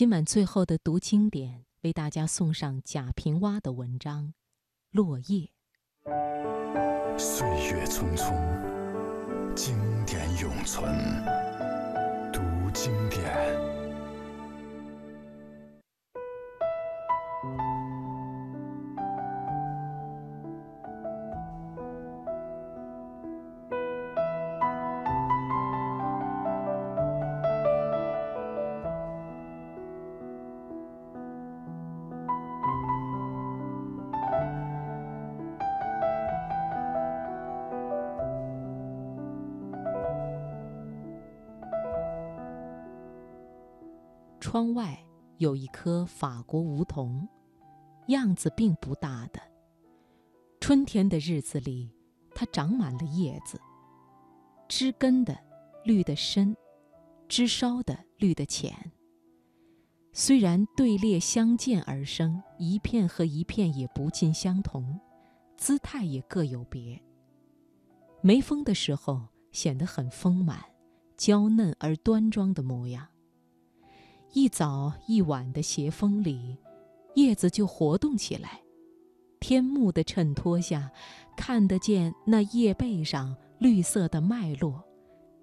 今晚最后的读经典，为大家送上贾平凹的文章《落叶》。岁月匆匆，经典永存。读经典。窗外有一棵法国梧桐，样子并不大的。春天的日子里，它长满了叶子，枝根的绿得深，枝梢的绿得浅。虽然队列相间而生，一片和一片也不尽相同，姿态也各有别。没风的时候，显得很丰满、娇嫩而端庄的模样。一早一晚的斜风里，叶子就活动起来。天幕的衬托下，看得见那叶背上绿色的脉络，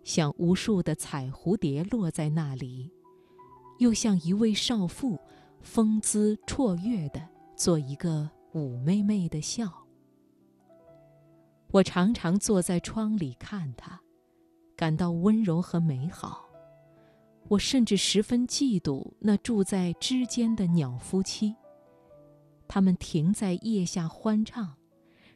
像无数的彩蝴蝶落在那里，又像一位少妇，风姿绰约地做一个妩媚媚的笑。我常常坐在窗里看它，感到温柔和美好。我甚至十分嫉妒那住在枝间的鸟夫妻。他们停在叶下欢唱，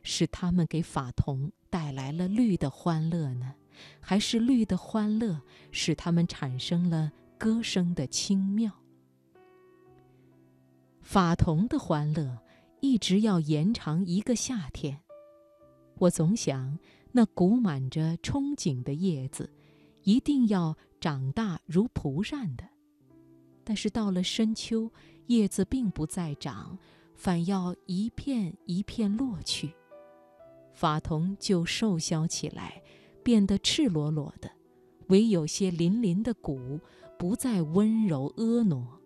是他们给法桐带来了绿的欢乐呢，还是绿的欢乐使他们产生了歌声的轻妙？法桐的欢乐一直要延长一个夏天。我总想，那鼓满着憧憬的叶子，一定要。长大如蒲扇的，但是到了深秋，叶子并不再长，反要一片一片落去，法桐就瘦削起来，变得赤裸裸的，唯有些鳞鳞的骨不再温柔婀娜，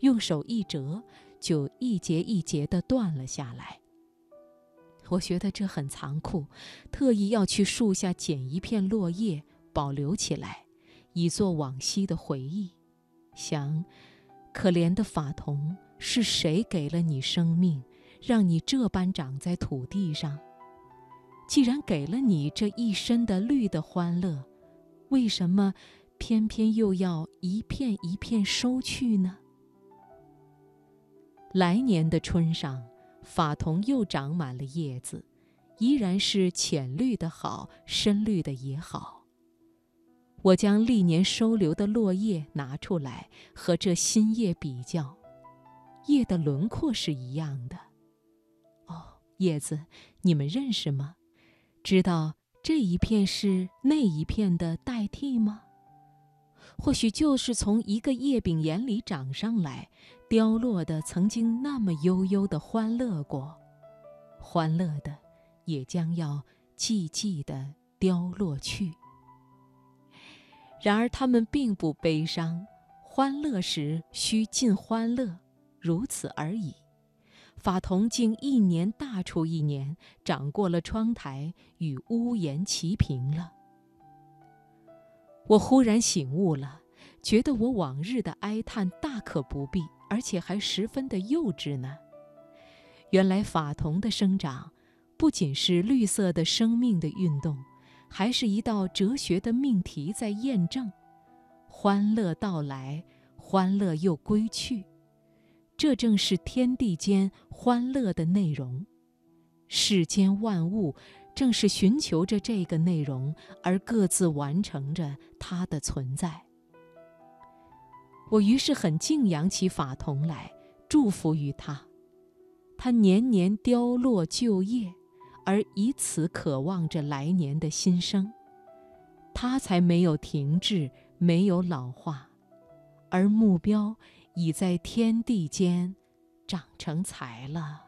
用手一折，就一节一节地断了下来。我觉得这很残酷，特意要去树下捡一片落叶，保留起来。以作往昔的回忆，想，可怜的法桐，是谁给了你生命，让你这般长在土地上？既然给了你这一身的绿的欢乐，为什么偏偏又要一片一片收去呢？来年的春上，法桐又长满了叶子，依然是浅绿的好，深绿的也好。我将历年收留的落叶拿出来和这新叶比较，叶的轮廓是一样的。哦，叶子，你们认识吗？知道这一片是那一片的代替吗？或许就是从一个叶柄眼里长上来，凋落的曾经那么悠悠的欢乐过，欢乐的也将要寂寂的凋落去。然而他们并不悲伤，欢乐时须尽欢乐，如此而已。法桐竟一年大出一年，长过了窗台，与屋檐齐平了。我忽然醒悟了，觉得我往日的哀叹大可不必，而且还十分的幼稚呢。原来法桐的生长，不仅是绿色的生命的运动。还是一道哲学的命题在验证：欢乐到来，欢乐又归去，这正是天地间欢乐的内容。世间万物正是寻求着这个内容而各自完成着它的存在。我于是很敬仰起法桐来，祝福于他，他年年凋落旧叶。而以此渴望着来年的新生，它才没有停滞，没有老化，而目标已在天地间长成才了。